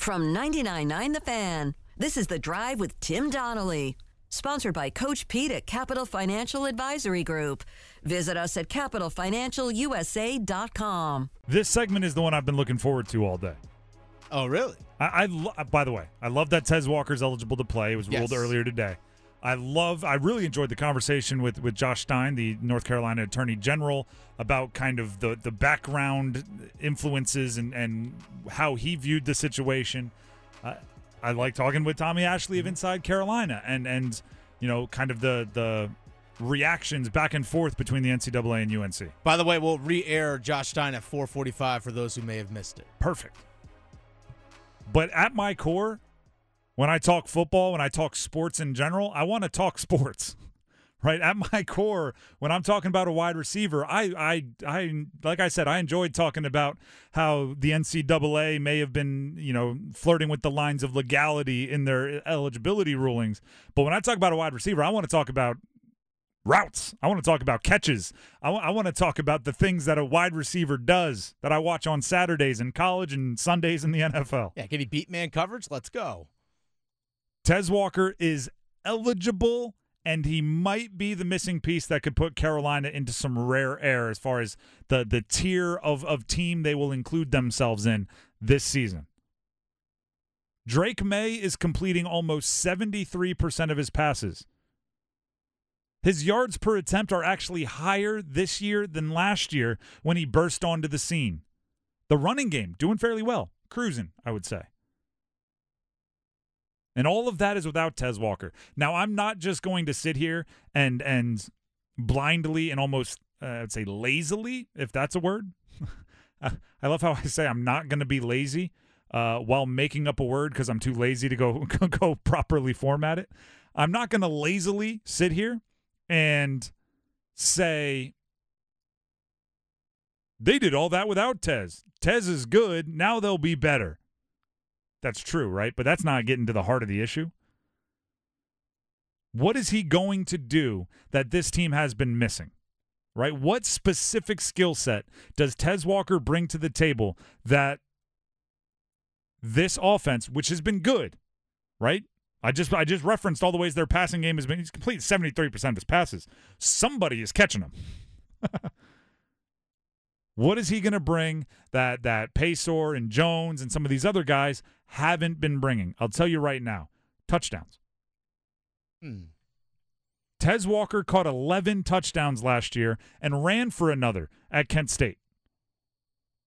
From 99.9 The Fan, this is The Drive with Tim Donnelly. Sponsored by Coach Pete at Capital Financial Advisory Group. Visit us at capitalfinancialusa.com. This segment is the one I've been looking forward to all day. Oh, really? I, I lo- by the way, I love that Tez Walker's eligible to play. It was ruled Yes. earlier today. I love. I really enjoyed the conversation with with Josh Stein, the North Carolina Attorney General, about kind of the the background influences and and how he viewed the situation. Uh, I like talking with Tommy Ashley of Inside Carolina and and you know kind of the the reactions back and forth between the NCAA and UNC. By the way, we'll re-air Josh Stein at 4:45 for those who may have missed it. perfect. But at my core, when I talk football, when I talk sports in general, I want to talk sports. Right at my core, when I'm talking about a wide receiver, I, I, I, like I said, I enjoyed talking about how the NCAA may have been, you know, flirting with the lines of legality in their eligibility rulings. But when I talk about a wide receiver, I want to talk about routes. I want to talk about catches. I want to talk about the things that a wide receiver does that I watch on Saturdays in college and Sundays in the NFL. Yeah, can he beat man coverage? Let's go. Tez Walker is eligible, and he might be the missing piece that could put Carolina into some rare air as far as the the tier of, of team they will include themselves in this season. Drake Maye is completing almost 73% of his passes. His yards per attempt are actually higher this year than last year when he burst onto the scene. The running game doing fairly well, cruising, I would say. And all of that is without Tez Walker. Now, I'm not just going to sit here and and blindly and almost uh, I'd say lazily, if that's a word. I love how I say I'm not going to be lazy uh, while making up a word because I'm too lazy to go go properly format it. I'm not going to lazily sit here and say they did all that without Tez. Tez is good. Now they'll be better. That's true, right? But that's not getting to the heart of the issue. What is he going to do that this team has been missing? Right? What specific skill set does Tez Walker bring to the table that this offense, which has been good, right? I just I just referenced all the ways their passing game has been. He's three percent of his passes. Somebody is catching him. what is he going to bring that that Paysour and Jones and some of these other guys haven't been bringing? I'll tell you right now, touchdowns. Hmm. Tez Walker caught 11 touchdowns last year and ran for another at Kent State.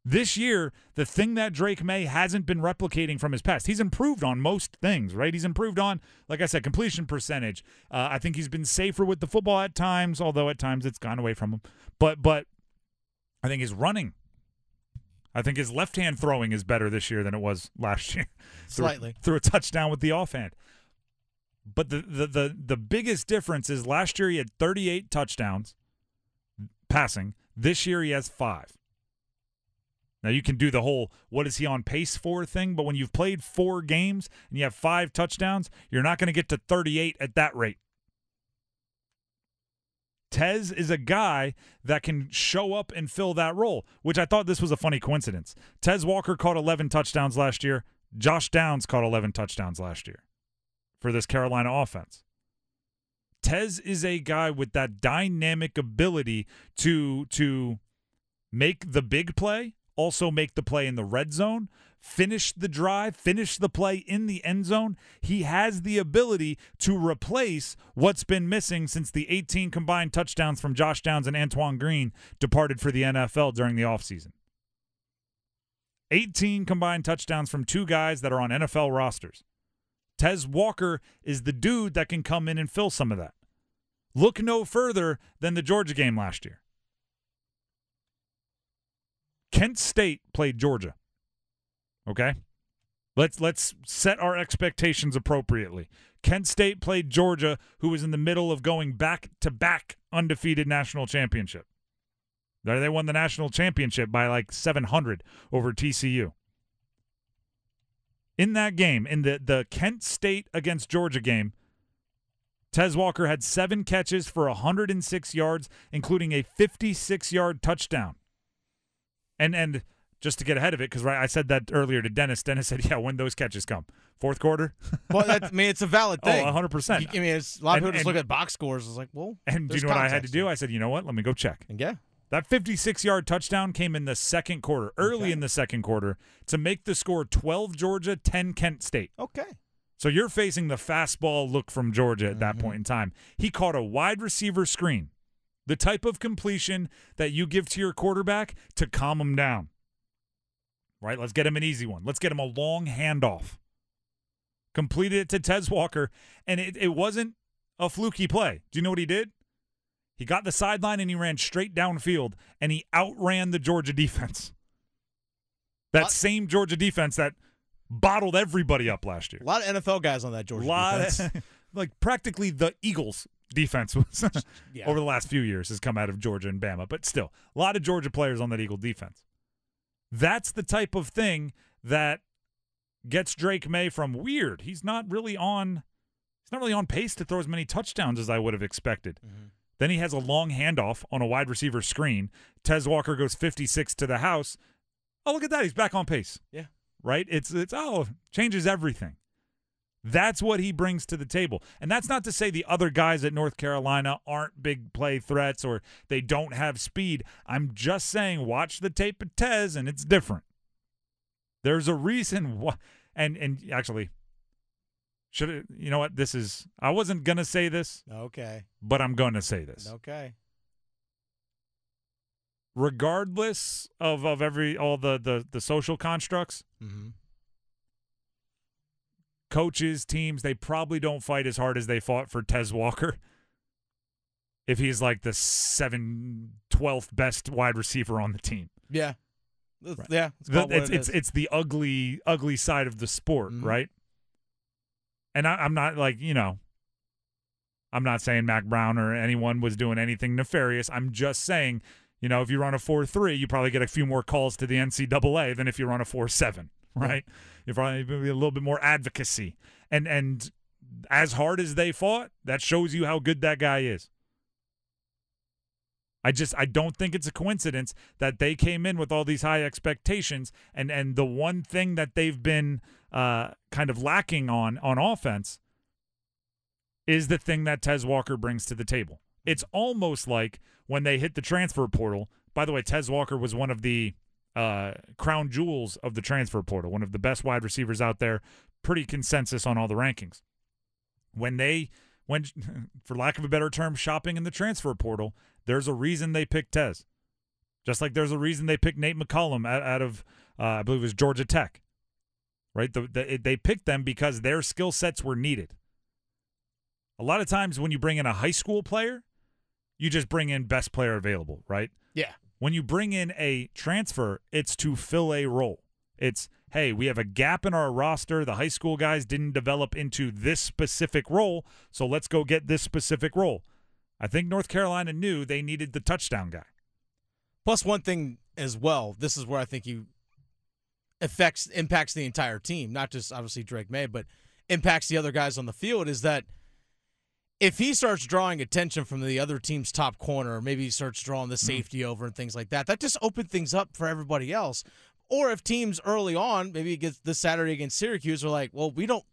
This year, the thing that Drake Maye hasn't been replicating from his past, he's improved on most things, right? He's improved on, like I said, completion percentage. Uh, I think he's been safer with the football at times, although at times it's gone away from him. But but I think his running, I think his left hand throwing is better this year than it was last year. Slightly. threw a touchdown with the offhand. But the, the the the biggest difference is last year he had 38 touchdowns passing. This year he has five. Now you can do the whole what is he on pace for thing, but when you've played four games and you have five touchdowns, you're not going to get to 38 at that rate. Tez is a guy that can show up and fill that role, which I thought this was a funny coincidence. Tez Walker caught 11 touchdowns last year. Josh Downs caught 11 touchdowns last year for this Carolina offense. Tez is a guy with that dynamic ability to to make the big play, also make the play in the red zone, finish the drive, finish the play in the end zone. He has the ability to replace what's been missing since the 18 combined touchdowns from Josh Downs and Antoine Green departed for the NFL during the offseason. 18 combined touchdowns from two guys that are on NFL rosters. Tez Walker is the dude that can come in and fill some of that. Look no further than the Georgia game last year. Kent State played Georgia. Okay? Let's let's set our expectations appropriately. Kent State played Georgia, who was in the middle of going back to back undefeated national championship. They won the national championship by like 700 over TCU. In that game, in the the Kent State against Georgia game, Tez Walker had seven catches for 106 yards, including a 56 yard touchdown. And and just to get ahead of it because right, I said that earlier to Dennis. Dennis said, "Yeah, when those catches come, fourth quarter." well, that, I mean, it's a valid thing. oh, thing. 100. percent I mean, it's, a lot of And- people just and- look at box scores. It's like, well, And do you know what I had to do? I said, "You know what? Let me go check." And yeah, That 56 yard touchdown came in the second quarter, early Okay. in the second quarter, to make the score 12 Georgia, 10 Kent State. okay. So you're facing the fastball look from Georgia at that Mhm. point in time. He caught a wide receiver screen, the type of completion that you give to your quarterback to calm him down. Right? Let's get him an easy one. Let's get him a long handoff. Completed it to Tez Walker, and it, it wasn't a fluky play. Do you know what he did? He got the sideline and he ran straight downfield and he outran the Georgia defense. That What? same Georgia defense that bottled everybody up last year. A lot of NFL guys on that Georgia lot defense. of, like practically the Eagles defense was Yeah. over the last few years has come out of Georgia and Bama, but still a lot of Georgia players on that Eagle defense. That's the type of thing that gets Drake Maye from weird. He's not really on he's not really on pace to throw as many touchdowns as I would have expected. Mm-hmm. Then he has a long handoff on a wide receiver screen. Tez Walker goes 56 to the house. Oh, look at that. He's back on pace yeah. right? It's it's oh, changes everything. That's what he brings to the table. And that's not to say the other guys at North Carolina aren't big play threats or they don't have speed. I'm just saying watch the tape of Tez and it's different. There's a reason why and and actually should it, you know what this is I wasn't going to say this, Okay. but I'm going to say this. Okay. Regardless of of every all the the the social constructs, Mm-hmm. Coaches, teams, they probably don't fight as hard as they fought for Tez Walker. If he's like the seven, 12th best wide receiver on the team. Yeah. Right. Yeah. It's, The- it's it it's, it's the ugly, ugly side of the sport, Mhm. right? And I, I'm not like, you know, I'm not saying Mack Brown or anyone was doing anything nefarious. I'm just saying, you know, if you run a 4 3, you probably get a few more calls to the NCAA than if you run a 4 7, right? You probably be a little bit more advocacy. And, and as hard as they fought, that shows you how good that guy is. I just I don't think it's a coincidence that they came in with all these high expectations and and the one thing that they've been uh, kind of lacking on on offense is the thing that Tez Walker brings to the table. It's almost like when they hit the transfer portal. By the way, Tez Walker was one of the uh, crown jewels of the transfer portal, one of the best wide receivers out there. Pretty consensus on all the rankings. When they when for lack of a better term, shopping in the transfer portal, there's a reason they picked Tez. Just like there's a reason they picked Nate McCollum out, out of, uh, I believe it was Georgia Tech. Right? The, the, they picked them because their skill sets were needed. A lot of times when you bring in a high school player, you just bring in best player available, right? yeah. When you bring in a transfer, it's to fill a role. It's, hey, we have a gap in our roster. The high school guys didn't develop into this specific role, so let's go get this specific role. I think North Carolina knew they needed the touchdown guy. Plus, one thing as well. This is where I think you affects impacts the entire team, not just obviously Drake Maye, but impacts the other guys on the field. Is that if he starts drawing attention from the other team's top corner, maybe he starts drawing the mm-hmm. safety over and things like that, that just opened things up for everybody else. Or if teams early on, maybe it gets this Saturday against Syracuse, are like, well, we don't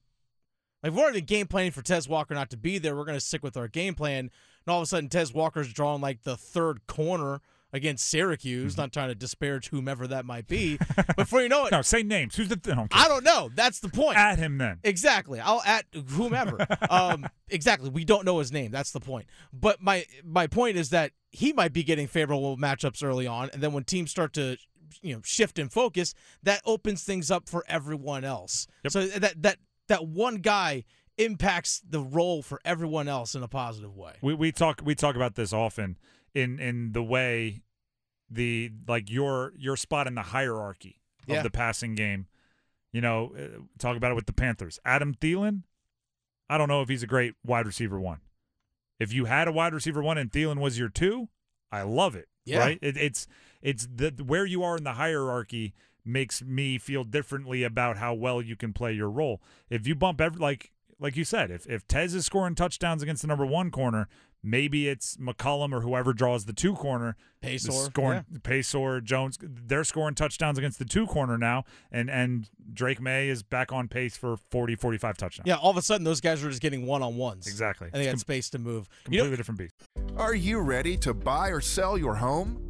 like we're already game planning for Tez Walker not to be there. We're going to stick with our game plan. And all of a sudden, Tez Walker's drawing like the third corner against Syracuse. Not trying to disparage whomever that might be, before you know it, No, say names. Who's the? No, I don't know. That's the point. at him then. Exactly. I'll at whomever. um, exactly. We don't know his name. That's the point. But my my point is that he might be getting favorable matchups early on, and then when teams start to you know shift and focus, that opens things up for everyone else. Yep. So that that that one guy impacts the role for everyone else in a positive way. We we talk we talk about this often in in the way the like your your spot in the hierarchy of Yeah. the passing game. You know, uh, talk about it with the Panthers. Adam Thielen, I don't know if he's a great wide receiver one. If you had a wide receiver one and Thielen was your two, I love it. Yeah. Right? It, it's it's the where you are in the hierarchy makes me feel differently about how well you can play your role. If you bump every like like you said, if if Tez is scoring touchdowns against the number one corner, maybe it's McCollum or whoever draws the two corner. Paysour, scoring yeah. Paysour, Jones. They're scoring touchdowns against the two corner now, and and Drake Maye is back on pace for 40, 45 touchdowns. Yeah, all of a sudden those guys are just getting one on ones. Exactly. And they It's got com- space to move. You completely know, different beast. Are you ready to buy or sell your home?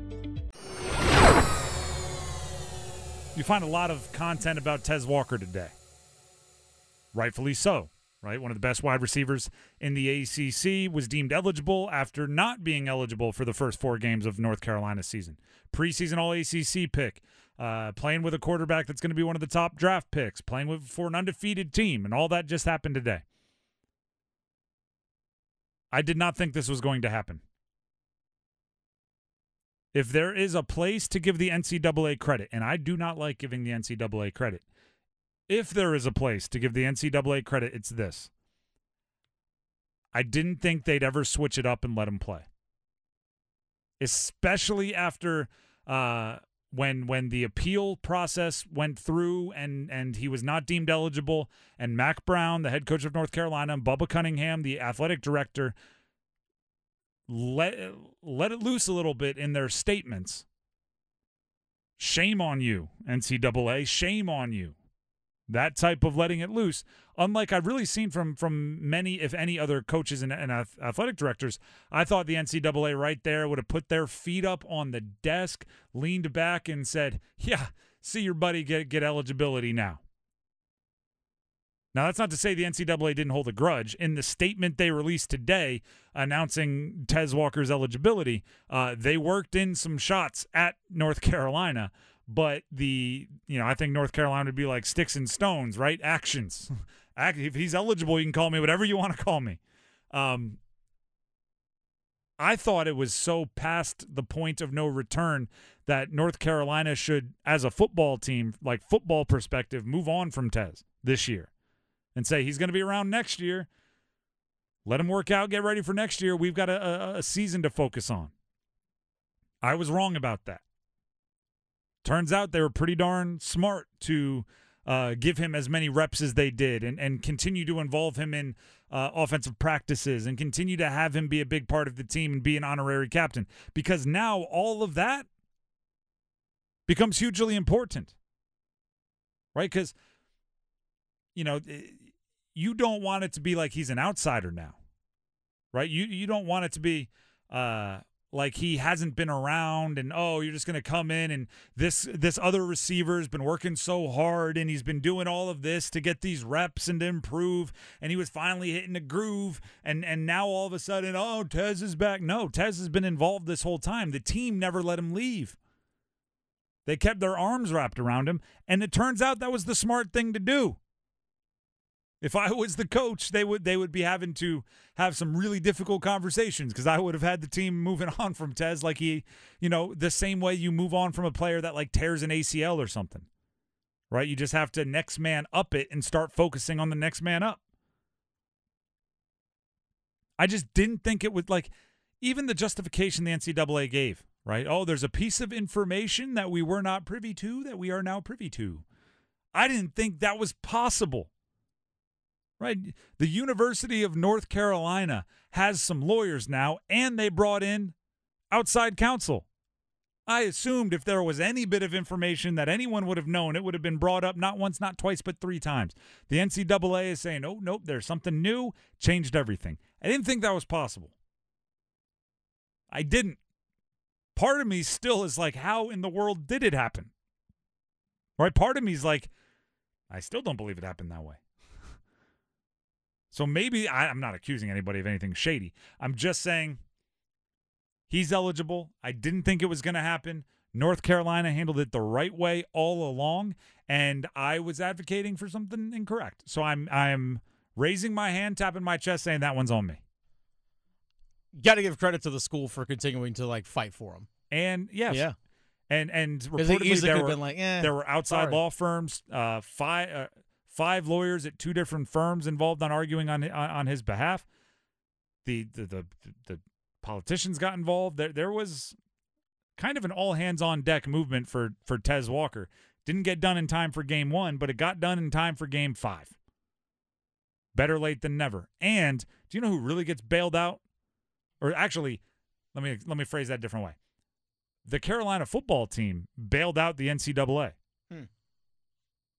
You find a lot of content about Tez Walker today. Rightfully so, right? One of the best wide receivers in the ACC was deemed eligible after not being eligible for the first four games of North Carolina's season. Preseason All ACC pick, uh, playing with a quarterback that's going to be one of the top draft picks, playing with for an undefeated team, and all that just happened today. I did not think this was going to happen. If there is a place to give the NCAA credit, and I do not like giving the NCAA credit, if there is a place to give the NCAA credit, it's this. I didn't think they'd ever switch it up and let him play, especially after uh, when when the appeal process went through and and he was not deemed eligible, and Mack Brown, the head coach of North Carolina, and Bubba Cunningham, the athletic director, let let it loose a little bit in their statements. Shame on you, NCAA. Shame on you. That type of letting it loose, unlike I've really seen from from many, if any, other coaches and, and athletic directors, I thought the NCAA right there would have put their feet up on the desk, leaned back, and said, "Yeah, see your buddy get get eligibility now." Now, that's not to say the NCAA didn't hold a grudge. In the statement they released today announcing Tez Walker's eligibility, uh, they worked in some shots at North Carolina, but the, you know, I think North Carolina would be like sticks and stones, right? Actions. If he's eligible, you can call me whatever you want to call me. Um, I thought it was so past the point of no return that North Carolina should, as a football team, like football perspective, move on from Tez this year and say he's going to be around next year. Let him work out, get ready for next year. We've got a, a, a season to focus on. I was wrong about that. Turns out they were pretty darn smart to uh, give him as many reps as they did and, and continue to involve him in uh, offensive practices and continue to have him be a big part of the team and be an honorary captain because now all of that becomes hugely important. Right? Because, you know, you don't want it to be like he's an outsider now. Right? You you don't want it to be uh like he hasn't been around and oh you're just going to come in and this this other receiver's been working so hard and he's been doing all of this to get these reps and to improve and he was finally hitting a groove and and now all of a sudden oh Tez is back no Tez has been involved this whole time the team never let him leave they kept their arms wrapped around him and it turns out that was the smart thing to do if I was the coach, they would they would be having to have some really difficult conversations because I would have had the team moving on from Tez like he, you know, the same way you move on from a player that like tears an ACL or something. Right? You just have to next man up it and start focusing on the next man up. I just didn't think it would like even the justification the NCAA gave, right? Oh, there's a piece of information that we were not privy to that we are now privy to. I didn't think that was possible right? The University of North Carolina has some lawyers now, and they brought in outside counsel. I assumed if there was any bit of information that anyone would have known, it would have been brought up not once, not twice, but three times. The NCAA is saying, oh, nope, there's something new, changed everything. I didn't think that was possible. I didn't. Part of me still is like, how in the world did it happen? Right? Part of me is like, I still don't believe it happened that way. So maybe I, I'm not accusing anybody of anything shady. I'm just saying he's eligible. I didn't think it was going to happen. North Carolina handled it the right way all along, and I was advocating for something incorrect. So I'm I'm raising my hand, tapping my chest, saying that one's on me. Got to give credit to the school for continuing to like fight for him. And yes, Yeah. and and reportedly there were, like, eh. there were outside sorry. law firms, uh, five uh, five lawyers at two different firms involved on arguing on on, his behalf. The, the the the politicians got involved. There there was kind of an all hands on deck movement for for Tez Walker. Didn't get done in time for game one, but it got done in time for game five. Better late than never. And do you know who really gets bailed out? Or actually, let me let me phrase that different way. The Carolina football team bailed out the NCAA. Hmm.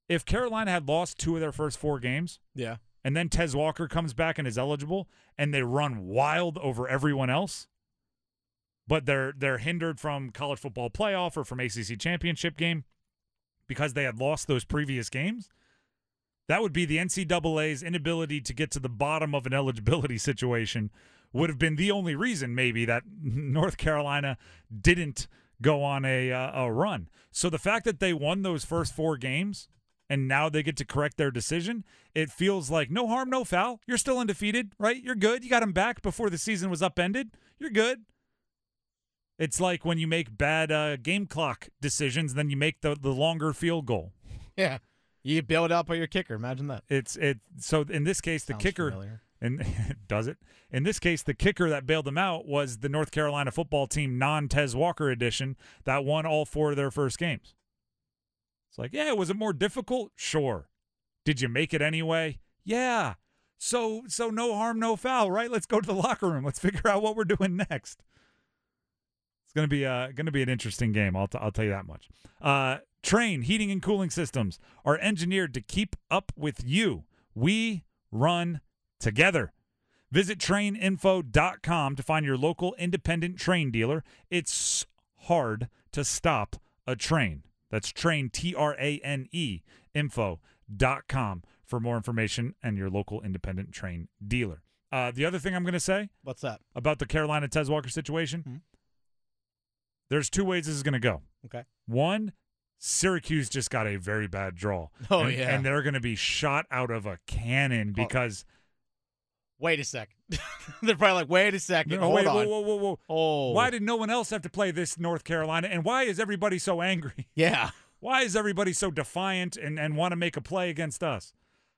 If Carolina had lost two of their first four games, Yeah. and then Tez Walker comes back and is eligible, and they run wild over everyone else, but they're they're hindered from college football playoff or from ACC championship game because they had lost those previous games. That would be the NCAA's inability to get to the bottom of an eligibility situation would have been the only reason maybe that North Carolina didn't go on a uh, a run. So the fact that they won those first four games and now they get to correct their decision, it feels like no harm, no foul. You're still undefeated, right? You're good. You got them back before the season was upended. You're good. It's like when you make bad uh, game clock decisions, then you make the, the longer field goal. Yeah. You bailed out by your kicker. Imagine that. It's it. So in this case, the Sounds kicker familiar. and does it. In this case, the kicker that bailed them out was the North Carolina football team non Tez Walker edition that won all four of their first games. It's like, yeah, was it more difficult? Sure. Did you make it anyway? Yeah. So so no harm, no foul, right? Let's go to the locker room. Let's figure out what we're doing next. It's gonna be uh gonna be an interesting game. I'll t- I'll tell you that much. Uh, Trane heating and cooling systems are engineered to keep up with you. We run together. Visit traneinfo.com to find your local independent Trane dealer. It's hard to stop a train. That's Trane, T R A N E, info.com for more information and your local independent Trane dealer. Uh, the other thing I'm going to say What's that? about the Carolina Tez Walker situation Mhm. there's two ways this is going to go. Okay. One, Syracuse just got a very bad draw. Oh, and, yeah. And they're going to be shot out of a cannon Oh. because. Wait a second. They're probably like, wait a second. No, Hold wait, on. whoa, whoa, whoa, whoa. Oh. Why did no one else have to play this North Carolina? And why is everybody so angry? Yeah. Why is everybody so defiant and, and want to make a play against us?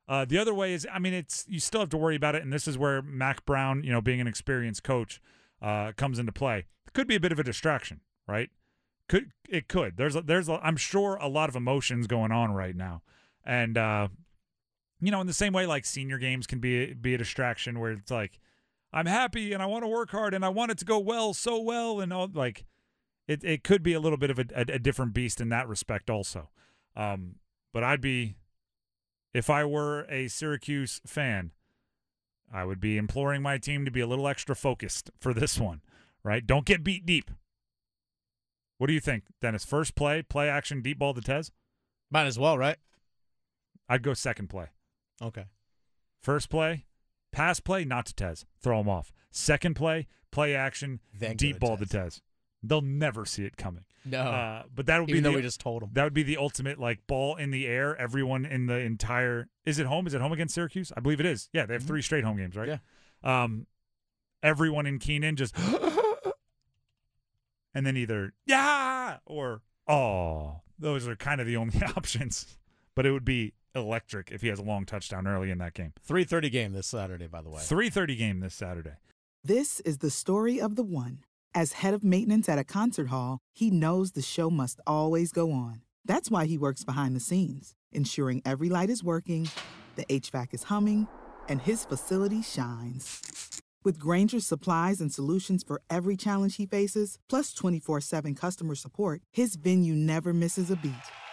Uh, the other way is, I mean, it's you still have to worry about it, and this is where Mack Brown, you know, being an experienced coach, uh, comes into play. It could be a bit of a distraction, right? Could it could? There's a, there's a, I'm sure a lot of emotions going on right now, and uh, you know, in the same way, like senior games can be be a distraction where it's like, I'm happy and I want to work hard and I want it to go well, so well, and all like it, it could be a little bit of a, a, a different beast in that respect also. Um, but I'd be, if I were a Syracuse fan, I would be imploring my team to be a little extra focused for this one, right? Don't get beat deep. What do you think, Dennis? First play, play action, deep ball to Tez? Might as well, right? I'd go second play. Okay. First play, pass play, not to Tez. Throw him off. Second play, play action, Then deep to ball to Tez. Tez. They'll never see it coming. No. Uh, but that would Even be though the, we just told them. that would be the ultimate like ball in the air. Everyone in the entire is it home? Is it home against Syracuse? I believe it is. Yeah, they have three straight home games, right? Mm-hmm. Yeah. Um, everyone in Kenan just and then either yeah or oh, those are kind of the only options. But it would be electric if he has a long touchdown early in that game. 3:30 game this Saturday, by the way. Three thirty game this Saturday. This is the story of the one. As head of maintenance at a concert hall, he knows the show must always go on. That's why he works behind the scenes, ensuring every light is working, the HVAC is humming, and his facility shines. With Grainger's supplies and solutions for every challenge he faces, plus 24 7 customer support, his venue never misses a beat.